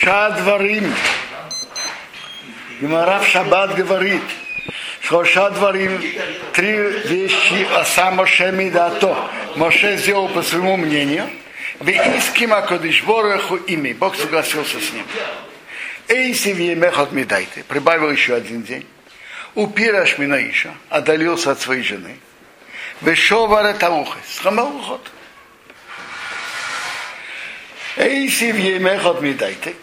Шадварим. Гимара в Шаббат говорит, что Шадварим три вещи а сам Моше Мидато. Моше сделал по своему мнению. Виским Акодиш Бороху ими. Бог согласился с ним. Эйси Вьемехот Медайте. Прибавил еще один день. Упираш Минаиша. Отдалился от своей жены. Вешовара Таухе. Схамал уход. Эйси Вьемехот Медайте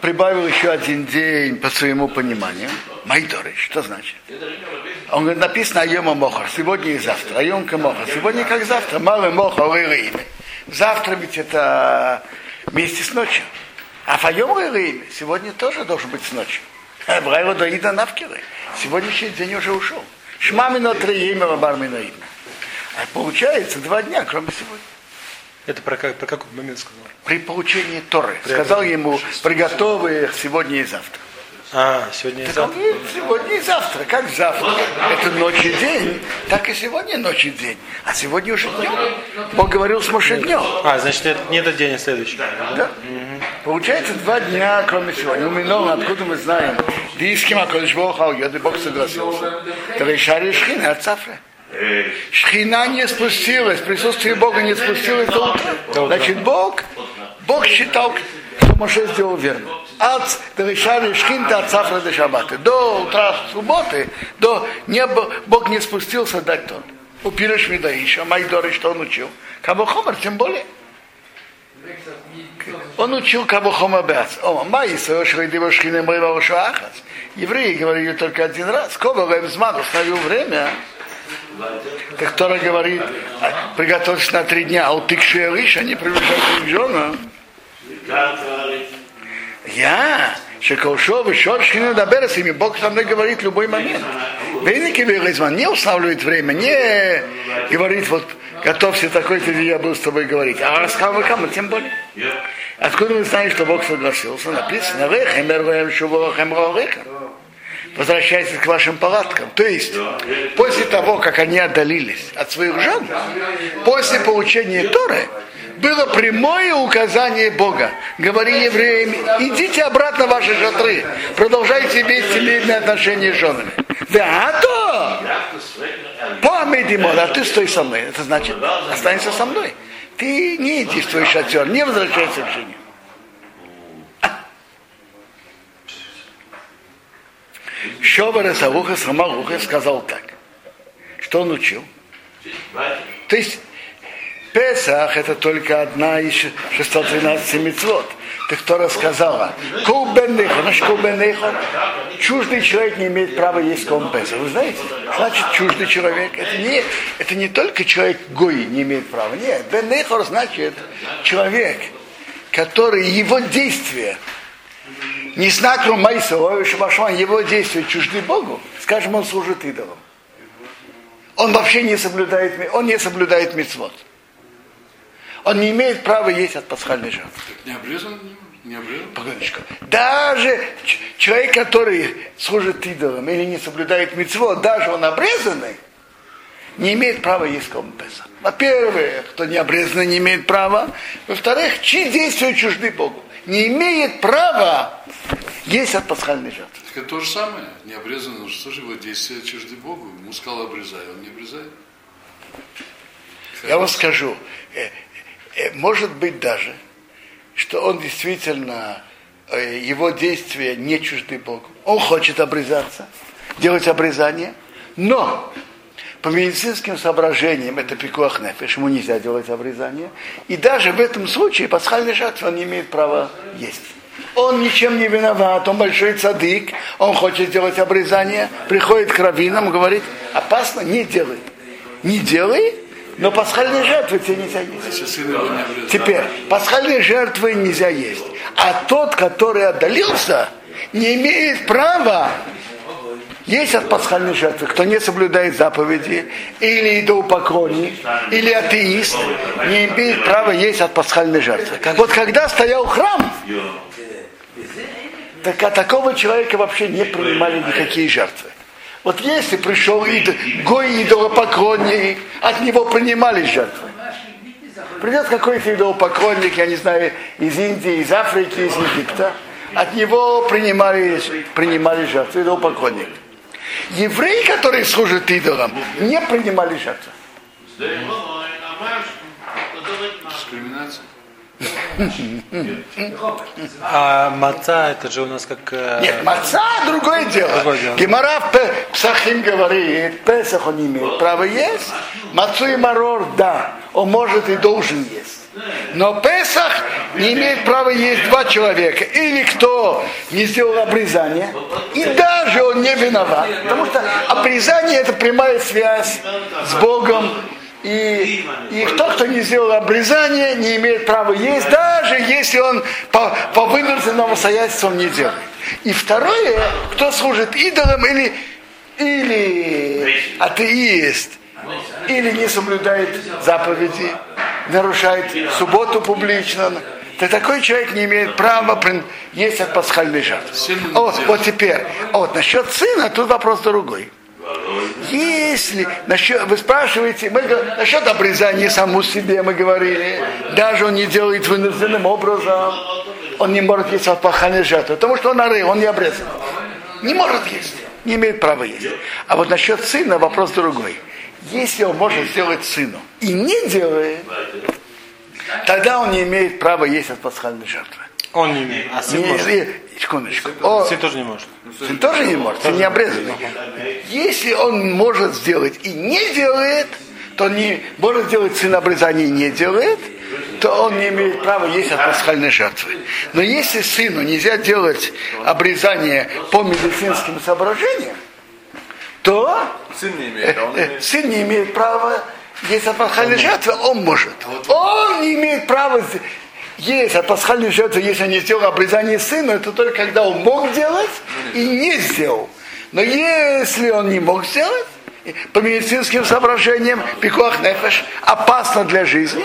прибавил еще один день по своему пониманию. Майдоры, что значит? Он говорит, написано Айома Мохар, сегодня и завтра. Айомка Мохар, сегодня как завтра. Малый Мохар, имя. Завтра ведь это вместе с ночью. А Файом имя сегодня тоже должен быть с ночью. Брайва Даида Навкиры. Сегодняшний день уже ушел. Шмамино три имя, Бармино. А получается два дня, кроме сегодня. Это про, как, про какой момент сказал? При получении Торы. При Сказал ему, приготовы сегодня и завтра. А, сегодня и так завтра. Он, сегодня и завтра. Как завтра? Это ночь и день. Так и сегодня ночь и день. А сегодня уже днем. Бог говорил с Моше днем. А, значит, это не этот день, а следующий. Да. Угу. Получается два дня, кроме сегодня. У меня, откуда мы знаем? Диским Акодыш Бог, Бог согласился. Тавишари Шхина от Цафра. Шхина не спустилась, присутствие Бога не спустилось до утра. Значит, Бог, Бог считал, что Моше сделал верно. От решали шхинта от цафра до шаббата. До утра субботы, до неба Бог не спустился дать тот. Упирыш Мидаиша, Майдоры, что он учил. Кого Хомер, тем более. Он учил кого Хома Бяц. О, Маиса, Шрейдива Шхина Моего Шуахас. Евреи говорили только один раз. Кого Рэмзман установил время, Тора говорит, приготовься на три дня, а у тыкши они приближаются к женам. Я, Шеколшов и Шоршхин Дабера с ними, Бог со мной говорит в любой момент. Вейники Вейризман не устанавливает время, не говорит, вот, готовься такой-то я буду с тобой говорить. А рассказывай кому, тем более. Откуда мы знаем, что Бог согласился? Написано, Рехем, Эрвем, Шувохем, Рохем возвращайтесь к вашим палаткам. То есть, после того, как они отдалились от своих жен, после получения Торы, было прямое указание Бога. Говори евреям, идите обратно в ваши шатры, продолжайте иметь семейные отношения с женами. Да, то! Помидимон, а ты стой со мной. Это значит, останься со мной. Ты не иди в твой шатер, не возвращайся к жене. Шовар Савуха Самаруха сказал так. Что он учил? То есть Песах это только одна из 613 мецвод. Так кто рассказала? Кубеннехо, значит кубеннехо. Чуждый человек не имеет права есть ком Песах. Вы знаете? Значит, чуждый человек. Это не, это не только человек Гой не имеет права. Нет, беннехор значит человек, который его действия не знаком Майса, Шабашман, его действия чужды Богу, скажем, он служит идолам. Он вообще не соблюдает, он не соблюдает мецвод. Он не имеет права есть от пасхальной жертвы. Не обрезан? Не обрезан? Погодочку. Даже человек, который служит идолам или не соблюдает мецвод, даже он обрезанный, не имеет права есть Песах. Во-первых, кто не обрезанный, не имеет права. Во-вторых, чьи действия чужды Богу не имеет права есть от пасхальной жертвы. Так это то же самое. Не обрезанный, что же его действия чужды Богу. Ему сказал обрезай, он не обрезает. Я вам скажу, э, э, может быть даже, что он действительно, э, его действия не чужды Богу. Он хочет обрезаться, делать обрезание, но по медицинским соображениям это пикуах нефиш, ему нельзя делать обрезание. И даже в этом случае пасхальной жертвы он не имеет права есть. Он ничем не виноват, он большой цадык, он хочет сделать обрезание, приходит к раввинам, говорит, опасно, не делай. Не делай, но пасхальные жертвы тебе нельзя есть. Теперь, пасхальные жертвы нельзя есть. А тот, который отдалился, не имеет права есть от пасхальной жертвы, кто не соблюдает заповеди, или идолопоклонник, или атеист, не имеет права есть от пасхальной жертвы. Вот когда стоял храм, так от такого человека вообще не принимали никакие жертвы. Вот если пришел идол, гой идолопоклонник, от него принимали жертвы. Придет какой-то идолопоклонник, я не знаю, из Индии, из Африки, из Египта. От него принимали, принимали жертву, идолопоклонник. Евреи, которые служат идолам, не принимали. Дискриминация. А маца это же у нас как... э, Нет, маца другое дело. Другое дело. Гемора в Псахим говорит, Песах он имеет права есть, мацу и марор, да, он может и должен есть. Но Песах не имеет права есть два человека. Или кто не сделал обрезание, и даже он не виноват. Потому что обрезание это прямая связь с Богом. И, и тот, кто не сделал обрезание, не имеет права есть, даже если он по, по вынужденному обстоятельству не делает. И второе, кто служит идолам или, или атеист, или не соблюдает заповеди, нарушает субботу публично, то такой человек не имеет права есть от пасхальной жертвы. Вот, вот теперь, вот насчет сына, тут вопрос другой. Если насчет, вы спрашиваете, мы насчет обрезания саму себе мы говорили, даже он не делает вынужденным образом, он не может есть от пахальной жертвы, потому что он ары, он не обрезан. Не может есть, не имеет права есть. А вот насчет сына вопрос другой. Если он может сделать сыну и не делает, тогда он не имеет права есть от пасхальной жертвы. Он не имеет, а сын Не- может. секундочку. О, Сын тоже не может. Сын тоже не может, сын не обрезанный. Если он может сделать и не делает, то не может сделать сын обрезания и не делает, то он не имеет права есть от пасхальной жертвы. Но если сыну нельзя делать обрезание по медицинским соображениям, то Сын не имеет, а он имеет. сын не имеет права есть от пасхальной жертвы, он может. Он не имеет права есть от пасхальной жертвы, если он не сделал обрезание сына, это только когда он мог делать и не сделал. Но если он не мог сделать, по медицинским соображениям, пикуах нефеш, опасно для жизни,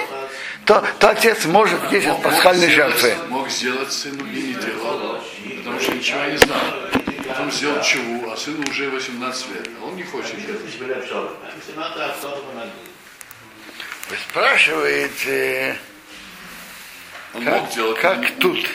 то, то отец может есть от пасхальной жертвы. Мог сделать сыну и не делал, потому что ничего не знал. Потом сделал чего, а сыну уже 18 лет, а он не хочет делать. Вы спрашиваете, Он как, делать, как не- тут?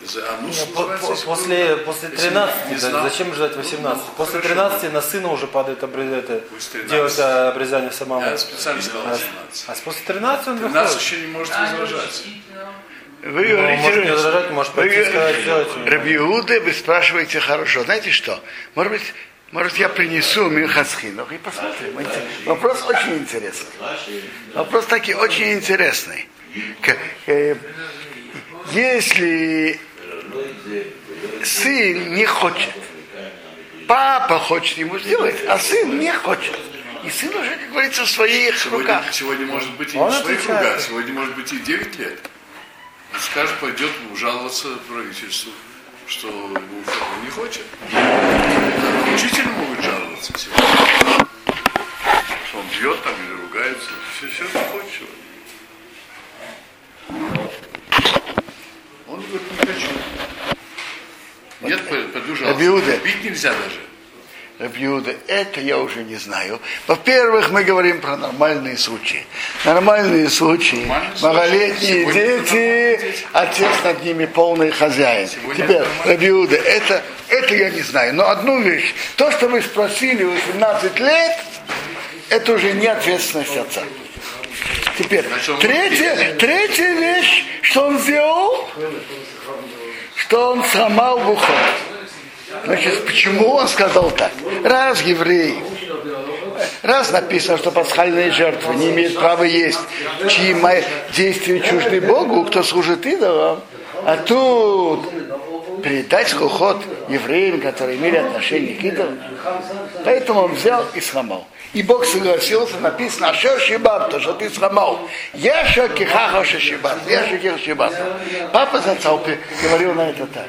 За Не, по- называется, по- если После, после если 13, не да, знал. зачем ждать 18? После Хорошо. 13 на сына уже падает обрез- это, Пусть 13. делать а, обрезание самому. Я специально сказал А, 18. а с после 13 он 13 выходит. еще не может возражать. Вы Ну, говорите, может не возражать, может вы пойти сказать, сделать. Раби Иуды, вы спрашиваете хорошо. Знаете что? Может быть, может я принесу Минхасхинов и посмотрим. Вопрос очень интересный. Вопрос таки очень интересный. Э, Если сын не хочет, папа хочет ему сделать, а сын не хочет. И сын уже, как говорится, в своих Сегодня, руках. сегодня может быть и Он не в своих отвечает. руках, сегодня может быть и 9 лет. И скажет, пойдет жаловаться правительству, что он не хочет. Учитель могут жаловаться сегодня. Что он бьет там или ругается. Все, все, что хочет. Он говорит, не хочу. Нет, Иуда. жаловаться. Бить нельзя даже. Рабиуда, это я уже не знаю. Во-первых, мы говорим про нормальные случаи. Нормальные случаи. Нормальные случаи. Сегодня дети, отец над ними полный хозяин. Сегодня Теперь. Рабиуда, это, это я не знаю. Но одну вещь. То, что вы спросили 18 лет, это уже не ответственность отца. Теперь, третья, третья вещь, что он сделал, что он сломал в ухо. Значит, почему он сказал так? Раз еврей, раз написано, что пасхальные жертвы не имеют права есть, чьи действия чужды Богу, кто служит идолам, а тут передать уход евреям, которые имели отношение к идолам. Поэтому он взял и сломал. И Бог согласился, написано, Ашер Шибат, то, что ты сломал. Яша кихаха шибат. Яша кихаха шибат. Папа зацал говорил на это так.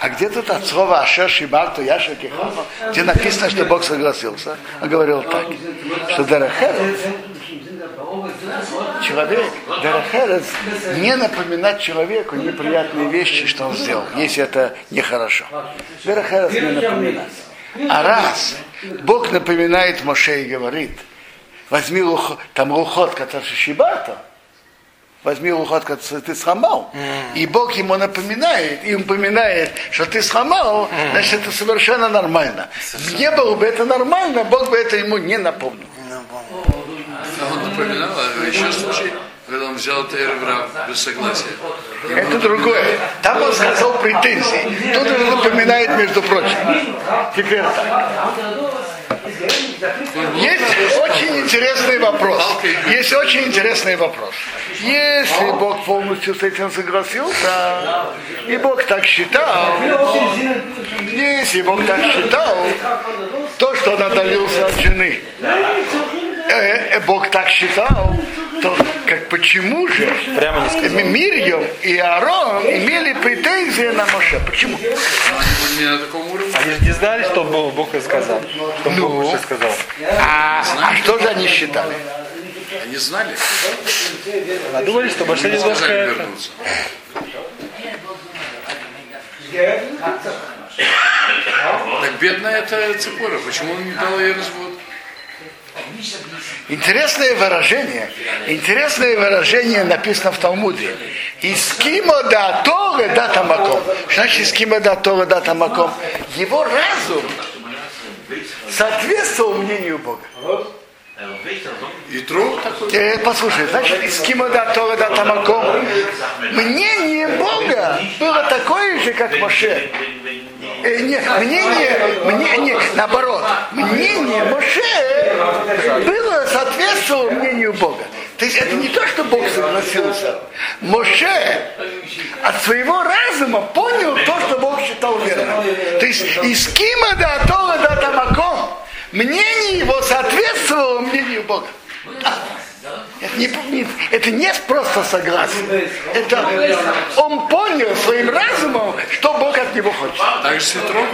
А где тут от слова Ашер Шибат, то Яша кихаха, где написано, что Бог согласился? Он говорил так, что Дарахерес, человек, Дарахерес, не напоминать человеку неприятные вещи, что он сделал, если это нехорошо. Дарахерес не напоминать. А раз Бог напоминает Моше и говорит, возьми лухо, там лухот, который шибата, возьми лухот, который ты сломал. И Бог ему напоминает, и напоминает, что ты сломал, значит, это совершенно нормально. Не было бы это нормально, Бог бы это ему не напомнил. Он напоминал, а еще случай, когда он взял Тейрбра без согласия. Это другое. Там он сказал претензии. Тут он напоминает, между прочим. Теперь так. Есть очень интересный вопрос. Есть очень интересный вопрос. Если Бог полностью с этим согласился, и Бог так считал, если Бог так считал, то, что он отдалился от жены, Бог так считал, то как почему же Прямо не сказал. Мирьям и Аарон имели претензии на Моше? Почему? Они же не знали, что Бог Бог им сказал. Что Ну. Бог уже сказал. А, а что же они считали? Они знали, А думали, что Моше не немножко вернуться. Так бедная эта Цепора, почему он не дал ей развод? Интересное выражение. Интересное выражение написано в Талмуде. Искимо да Тора да тамаком. Что значит искимо да Тора да тамаком? Его разум соответствовал мнению Бога. И труп такой. Э, послушай, значит, искимо да Тора да тамаком. Мнение Бога было такое же, как Моше. Э, не, мнение, мнение, наоборот, мнение Моше было соответствовало мнению Бога. То есть это не то, что Бог согласился. Моше от своего разума понял то, что Бог считал верным. То есть из Кима да Тора да Тамаком мнение его соответствовало мнению Бога. Это не, не- это не просто согласие. Это он понял своим разумом, что Бог от него хочет. Так же с Итро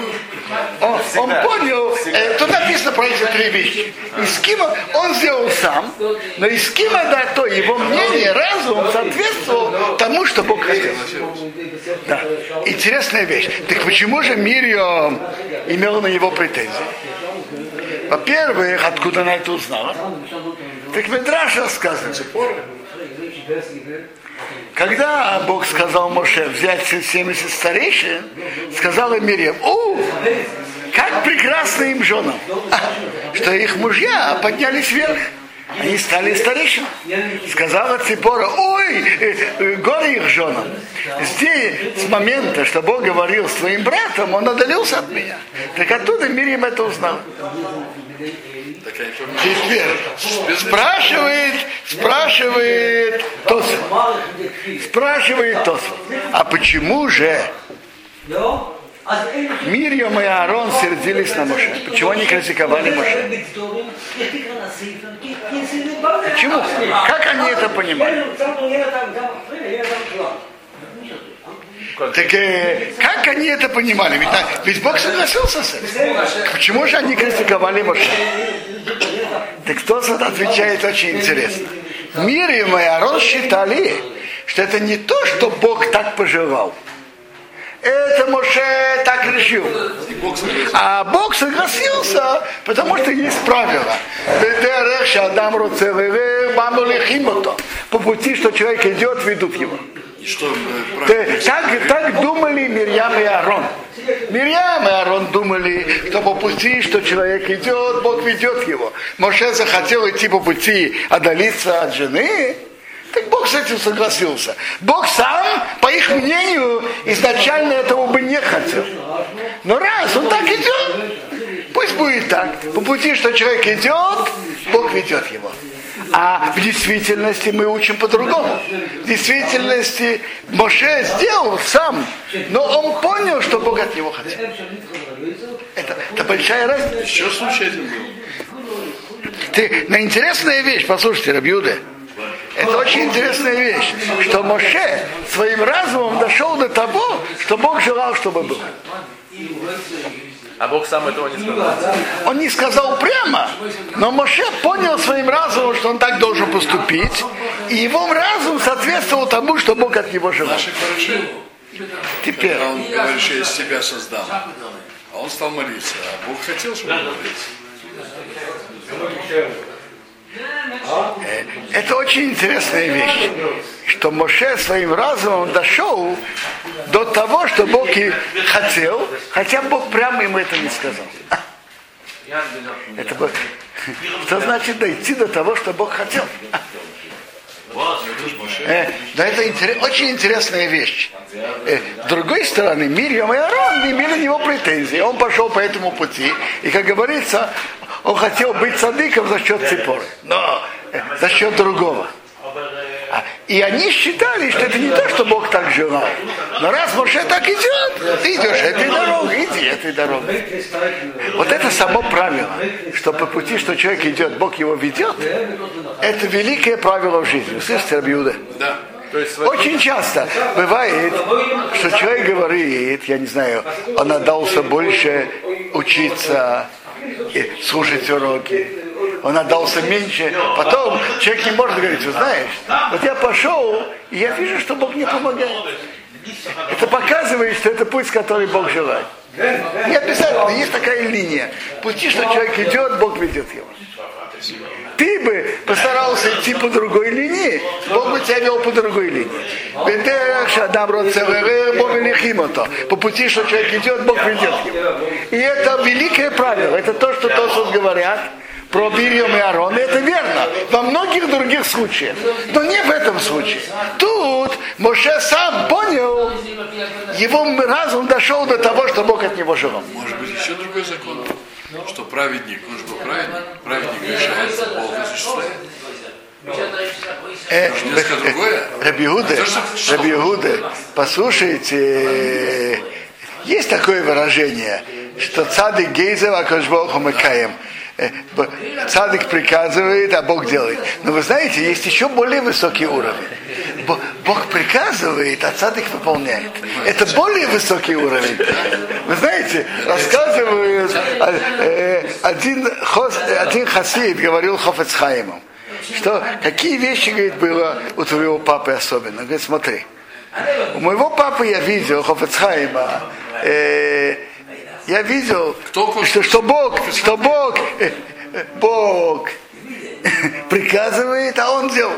Он, он понял, э, тут написано про эти три вещи. Искима он сделал сам, но Искима, да, то его мнение, разум соответствовал тому, что Бог хотел. Да. Интересная вещь. Так почему же Мирьям имел на него претензии? Во-первых, откуда она это узнала? Так Медраш рассказывает. Когда Бог сказал Моше взять все 70 старейшин, сказала Мирьям, о, как прекрасно им женам, что их мужья поднялись вверх. Они стали старейшин. Сказала Ципора, ой, э, э, горе их женам. Здесь, с момента, что Бог говорил с твоим братом, он отдалился от меня. Так оттуда Мирьям это узнал. Такая помню. Теперь спрашивает, спрашивает Тосфот. Спрашивает Тосфот. А почему же Мирьям и Аарон сердились на Моше? Почему они критиковали Моше? Почему? Как они это понимали? Так э, как они это понимали? Ведь, а, ведь Бог согласился с этим. Почему же они критиковали Моше? Так кто отвечает очень интересно. Мирьям и Аарон считали, что это не то, что Бог так пожелал. Это Моше так решил. Бог. А Бог согласился, потому что есть правило. «Бедерех шадам роце леве, баму лехим ото». По пути, что человек идет, ведут его. И что, э? Так, так думали Мирьям и Аарон. Мирьям и Аарон думали, что по пути, что человек идет, Бог ведет его. Моше захотел идти по пути отдалиться от жены, так Бог с этим согласился. Бог сам, по их мнению, изначально этого бы не хотел. Но раз он так идет, пусть будет так. По пути, что человек идет, Бог ведет его. А в действительности мы учим по-другому. В действительности Моше сделал сам, но он понял, что Бог от него хотел. Это, это большая разница. Еще случай один был. Ты, на интересная вещь, послушайте, Рабьюде. Это очень интересная вещь, что Моше своим разумом дошел до того, что Бог желал, чтобы было. А Бог сам этого не сказал. Он не сказал прямо, но Моше понял своим разумом, что он так должен поступить, и его разум соответствовал тому, что Бог от него желал. Теперь, Когда он говорит, что я из тебя создал. А он стал молиться. А Бог хотел, чтобы он молился. Э, Это очень интересная вещь, что Моше своим разумом дошел до того, что Бог и хотел, хотя Бог прямо ему это не сказал. Это бы- что значит дойти до того, что Бог хотел? Э, да, это интере- очень интересная вещь. Э, с другой стороны, Мирьям и Арон имели на него претензии. Он пошел по этому пути. И, как говорится, он хотел быть садыком за счет ципоры. Но э, за счет другого. А, И они считали, что это не то, что Бог так желал. Но раз Моше так идет, ты идешь этой дорогой, иди этой дорогой. Вот это само правило, что по пути, что человек идет, Бог его ведет, это великое правило в жизни. Слышите, Рабиуда? Да. Очень часто бывает, что человек говорит, я не знаю, он отдался больше учиться, и слушать уроки, он отдался меньше. Потом человек не может говорить, знаешь, вот я пошел, и я вижу, что Бог мне помогает. Это показывает, что это путь, который Бог желает. Не обязательно, есть такая линия. Пути, что человек идет, Бог ведет его. Ты бы постарался идти по другой линии, Бог бы тебя вел по другой линии. По пути, что человек идет, Бог ведет его. И это великое правило. Это то, что Тосут говорят про Бирьем и Аарон. И это верно. Во многих других случаях. Но не в этом случае. Тут Моше сам понял, его разум дошел до того, что Бог от него желал. Может быть, еще другой закон. Что праведник, он же был праведник, праведник решается, Бог осуществляет. Э, другое. Рабиуде, А? Рабиуде, послушайте, э, есть такое выражение, что цадык гейзев, а кожбоху мыкаем. Э, Цадык приказывает, а Бог делает. Но вы знаете, есть еще более высокий уровень. Бо- Бог приказывает, а цадык выполняет. Это более высокий уровень. Вы знаете, рассказывают, а, э, один, один хасид говорил Хофецхаймом, что какие вещи, говорит, было у твоего папы особенно. Говорит, смотри, у моего папы я видел, Хофецхайма, э, я видел, Кто что, что Бог, что Бог, Бог приказывает, а он делал.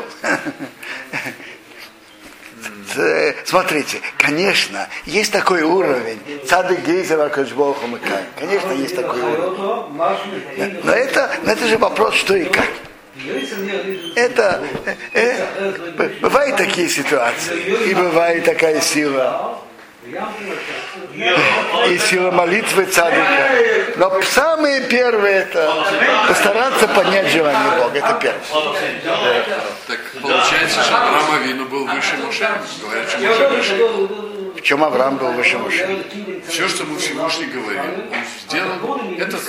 Э, Смотрите, конечно, есть такой уровень. Цады Гейзера Кашбоху Мыкай. Конечно, есть такой уровень. Но это, но это же вопрос, что и как. Это э, э, бывают такие ситуации. И бывает такая сила. И сила молитвы цадыка. Но самое первое это постараться понять желание Бога. Это первое. Так получается, что Авраам Авину был выше Моше. Говорят, что Моше выше. Чем Авраам был выше Моше? Все, что ему Всевышний говорил, он сделал. Этот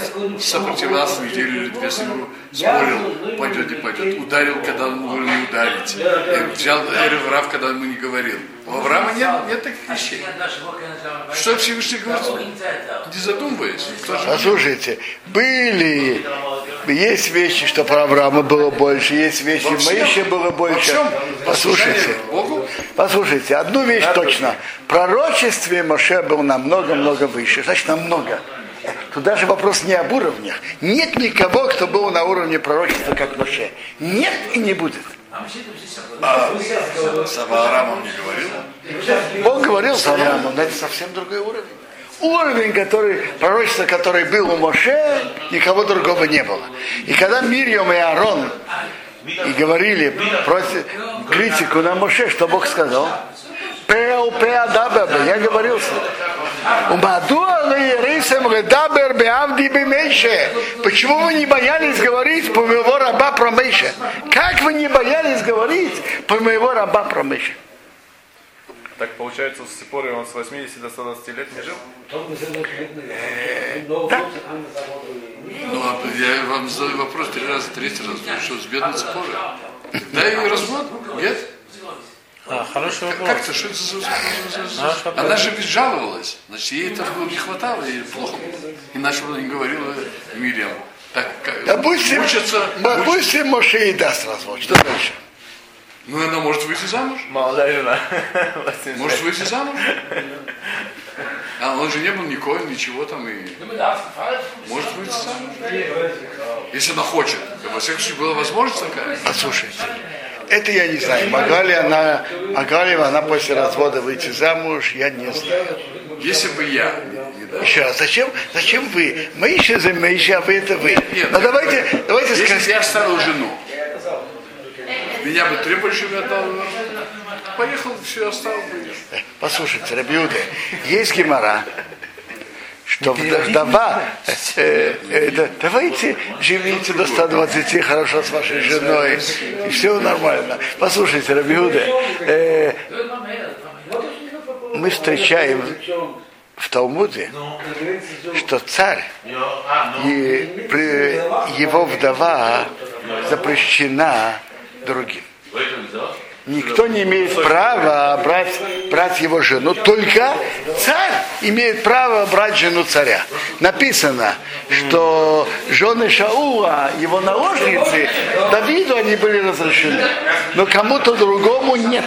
сопротивлялся неделю или две с ним спорил, пойдет, не пойдет. Ударил, когда он говорил не ударить. Взял Эреврав, когда ему не говорил. У Авраама нет, нет таких вещей. Что Всевышний говорит? Не задумываясь. Послушайте, были, есть вещи, что про Авраама было больше, есть вещи. Моише было больше. Послушайте? Послушайте, одну вещь точно. В пророчестве Моше был намного-много выше, значит намного. Тут даже вопрос не об уровнях. Нет никого, кто был на уровне пророчества, как Моше. Нет и не будет. С Авраамом не говорил? Бог говорил с Авраамом, но это совсем другой уровень. Уровень, который, пророчество, который был у Моше, никого другого не было. И когда Мирьям и Аарон и говорили против критику на Моше, что Бог сказал? Пеу пеа дабабе, я говорил. Почему вы не боялись говорить по моего раба про Мейше? Как вы не боялись говорить по моего раба про Мейше? Так получается, с Сипорой он с 80 до 120 лет не жил? Ну, а я вам задаю вопрос три раза, третий раз. Что, с бедной цепорой? Да и развод? Нет? А, хороший вопрос. Как это? Что это за... Она же ведь жаловалась. Значит, ей это было не хватало, ей плохо было. Иначе бы она не говорила Мириам. Так, как- Допустим, мучиться, мучиться. допустим, Моше и даст развод. Что дальше? Ну, она может выйти замуж. Молодая жена. Может выйти замуж. А он же не был никоим, ничего там и может выйти замуж. Если она хочет. Во всяком случае, была возможность такая. Послушайте, это я не знаю. Могла ли она, могла ли она после развода выйти замуж, я не знаю. Если бы я. Еще раз, зачем, зачем вы? Мы еще за мы еще, а вы это вы. Нет, Но давайте, давайте Если скажем. я оставил жену, меня бы чтобы я отдал. Поехал, все оставил бы. Послушайте, Рабиуда, есть гемора, что вдова, э, э, да, давайте живите до 120 хорошо с вашей женой, и все нормально. Послушайте, Рабиуда, э, мы встречаем в Талмуде, что царь и его вдова запрещена другим. Никто не имеет права брать, брать его жену, только царь имеет право брать жену царя. Написано, что жены Шаула, его наложницы, Давиду они были разрешены, но кому-то другому нет.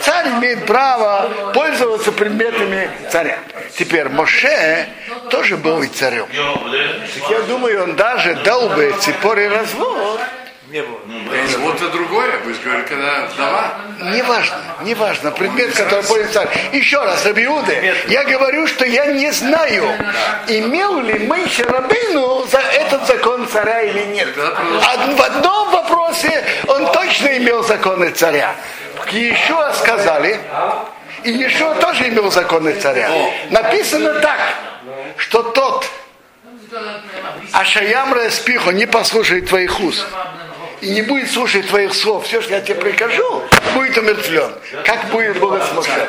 Царь имеет право пользоваться предметами царя. Теперь Моше тоже был и царем. Так я думаю, он даже дал бы Ципоре развод, Не было. Вот это другое, вы же говорите, когда вдова. Неважно, неважно, предмет, который пользуется царь. Еще раз, Рабиуды, я говорю, что я не знаю, имел ли Мойше Рабину за этот закон царя или нет. Од- В одном вопросе он точно имел законы царя. Иешуа сказали, и Иешуа тоже имел законы царя. Написано так, что тот, Ашаям Распиху не послушает твоих уст и не будет слушать твоих слов, все, что я тебе прикажу, будет умертвлен. Как будет Бога с Моше?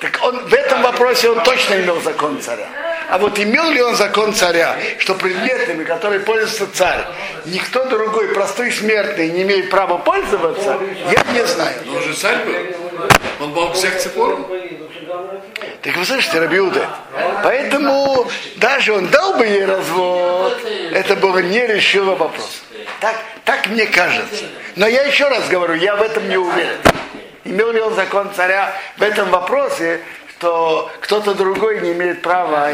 Так он, в этом вопросе он точно имел закон царя. А вот имел ли он закон царя, что предметами, которые пользуется царь, никто другой, простой смертный, не имеет права пользоваться, я не знаю. Но он же царь был. Он мог взять цепору. Так вы слышите, Рабиуда? Поэтому даже он дал бы ей развод, это было не решило вопрос. Так, так мне кажется. Но я еще раз говорю, я в этом не уверен. Имел ли он закон царя в этом вопросе, что кто-то другой не имеет права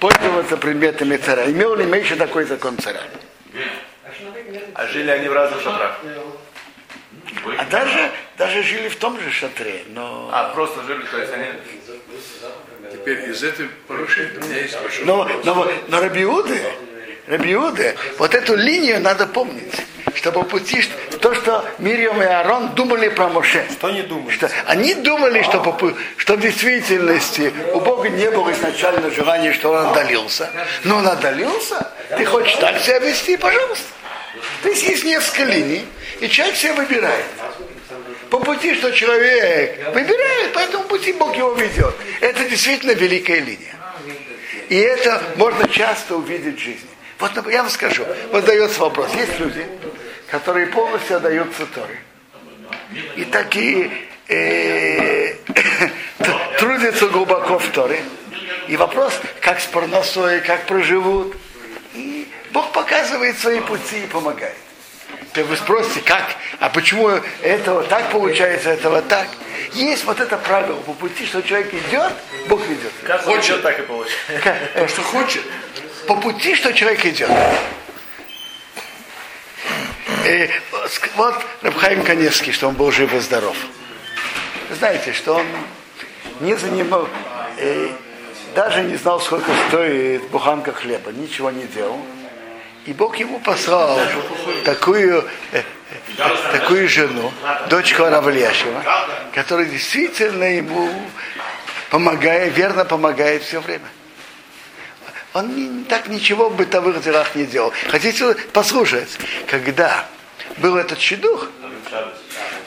пользоваться предметами царя? Имел ли мы еще такой закон царя? А жили они в разных шатрах. А даже, даже жили в том же шатре, но... А, просто жили, то есть они... Теперь из этой порушения у меня есть большой Но, вопрос. но, но Рабиуды, Рабиуды, вот эту линию надо помнить, чтобы пути, что- то, что Мирьям и Аарон думали про Моше. Что не думаешь? Что они думали, что, по что в действительности у Бога не было изначально желания, что он отдалился. Но он отдалился, ты хочешь так себя вести, пожалуйста. То есть есть несколько линий, и человек себе выбирает. По пути, что человек выбирает, по этому пути Бог его ведет. Это действительно великая линия. И это можно часто увидеть в жизни. Вот например, я вам скажу, вот дается вопрос. Есть люди, которые полностью отдаются Торе. И такие э, трудятся глубоко в Торе. И вопрос, как с парносой, как проживут. И Бог показывает свои пути и помогает. То вы спросите, как, а почему этого так получается, этого так? Есть вот это правило по пути, что человек идет, Бог ведет. Как хочет, так и получается. Как, э, Что хочет. По пути, что человек идет. Э, вот Рабхаим Каневский, что он был жив и здоров. Знаете, что он не занимал, э, даже не знал, сколько стоит буханка хлеба, ничего не делал. И Бог ему послал такую, э, э, такую жену, дочку Аравляшева, которая действительно ему помогает, верно помогает все время. Он так ничего в бытовых делах не делал. Хотите послушать, когда был этот щедух,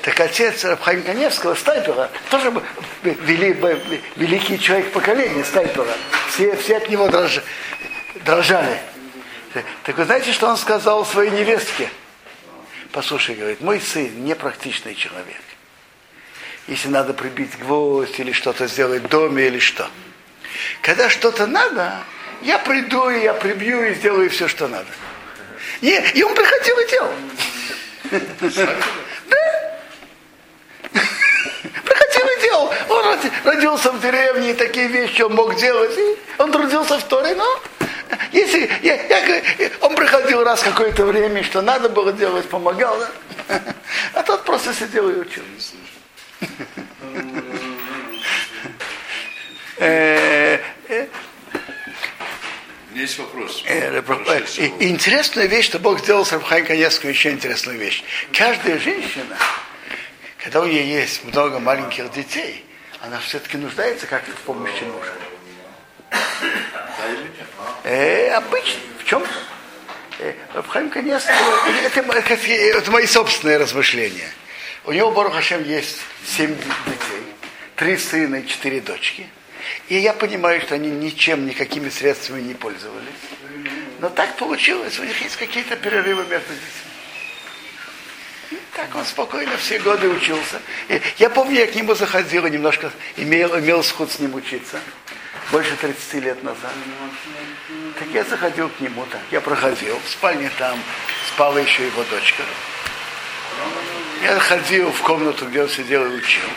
так отец Рабхайм Каневского, Стайпера, тоже вели- великий человек поколения Стайпера. Все, все от него дрож- дрожали. Так вы знаете, что он сказал своей невестке? Послушай, говорит, мой сын непрактичный человек. Если надо прибить гвоздь или что-то сделать в доме или что. Когда что-то надо, я приду, и я прибью, и сделаю все, что надо. И, и он приходил и делал. Да? Приходил и делал. Он родился в деревне, и такие вещи он мог делать. И он трудился в Торе, но если я, я, он приходил раз какое-то время, что надо было делать, помогал, да? а тот просто сидел и учил. Э, э, Э, э, есть вопрос. Э, интересная вещь, что Бог сделал с Рабхай Каневского еще интересную вещь. Каждая женщина, когда у нее есть много маленьких детей, она все-таки нуждается как-то в помощи мужа. Э, обычно. В чем? Э, Рабхайм Каневский, это, это, это мои собственные размышления. У него, Барух Хашем, есть семь детей, три сына и четыре дочки – и я понимаю, что они ничем, никакими средствами не пользовались. Но так получилось, у них есть какие-то перерывы между детьми. И так он спокойно все годы учился. И я помню, я к нему заходил и немножко имел, имел сход с ним учиться. Больше 30 лет назад. Так я заходил к нему так. Я проходил. В спальне там спала еще его дочка. Я ходил в комнату, где он сидел и учил.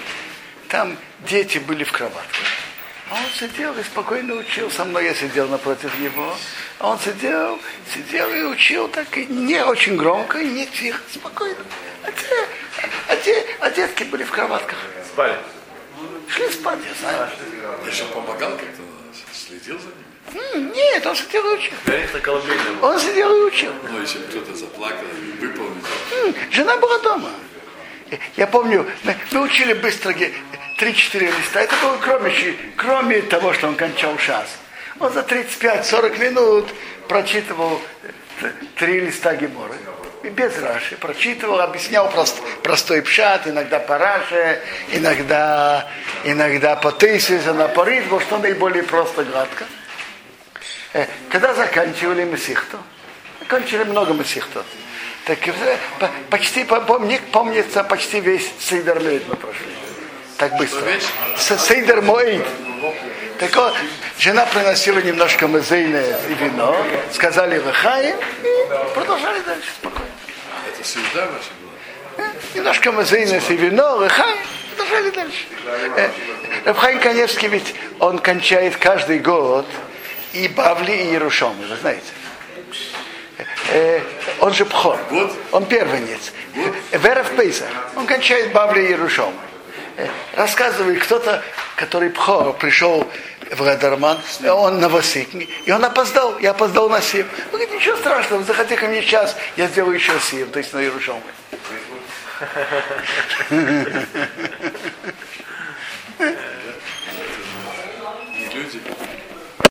Там дети были в кроватках. А он сидел и спокойно учил. Со мной я сидел напротив него. А он сидел, сидел и учил так и не очень громко, и не тихо, спокойно. А, те, а, те, а детки были в кроватках. Спали? Шли спать, я знаю. Еще помогал как-то, следил за ними? Нет, он сидел и учил. Он сидел и учил. Ну, если кто-то заплакал, выполнил. Жена была дома. Я помню, мы, мы учили быстро 3-4 листа. Это было кроме, кроме того, что он кончал шас. Он за 35-40 минут прочитывал три листа Геморы. И без Раши. Прочитывал, объяснял прост, простой пшат, иногда по Раше, иногда, иногда по Тейсиса, на по Ритву, что наиболее просто гладко. Э, когда заканчивали Месихту, закончили много Месихтов, так почти, помнится, почти весь Сейдер мы прошли так быстро. Сейдер Моид. Так вот, жена приносила немножко мазейное и вино, сказали Лахаим, и продолжали дальше спокойно. Это всегда ваша была? Э, немножко мазейное и вино, Лахаим, продолжали дальше. Э, Рабхайм Каневский ведь он кончает каждый год и Бавли, и Ярушомы, вы знаете. Э, он же Пхор, он первенец. Вера в Пейсах, он кончает Бавли и Ярушомы рассказывает кто-то, который Пхо пришел в Ладерман, он новосытник, и он опоздал, я опоздал на 7. Он говорит, ничего страшного, заходи ко мне час, я сделаю еще 7, то есть на Иерушалме. Э, люди.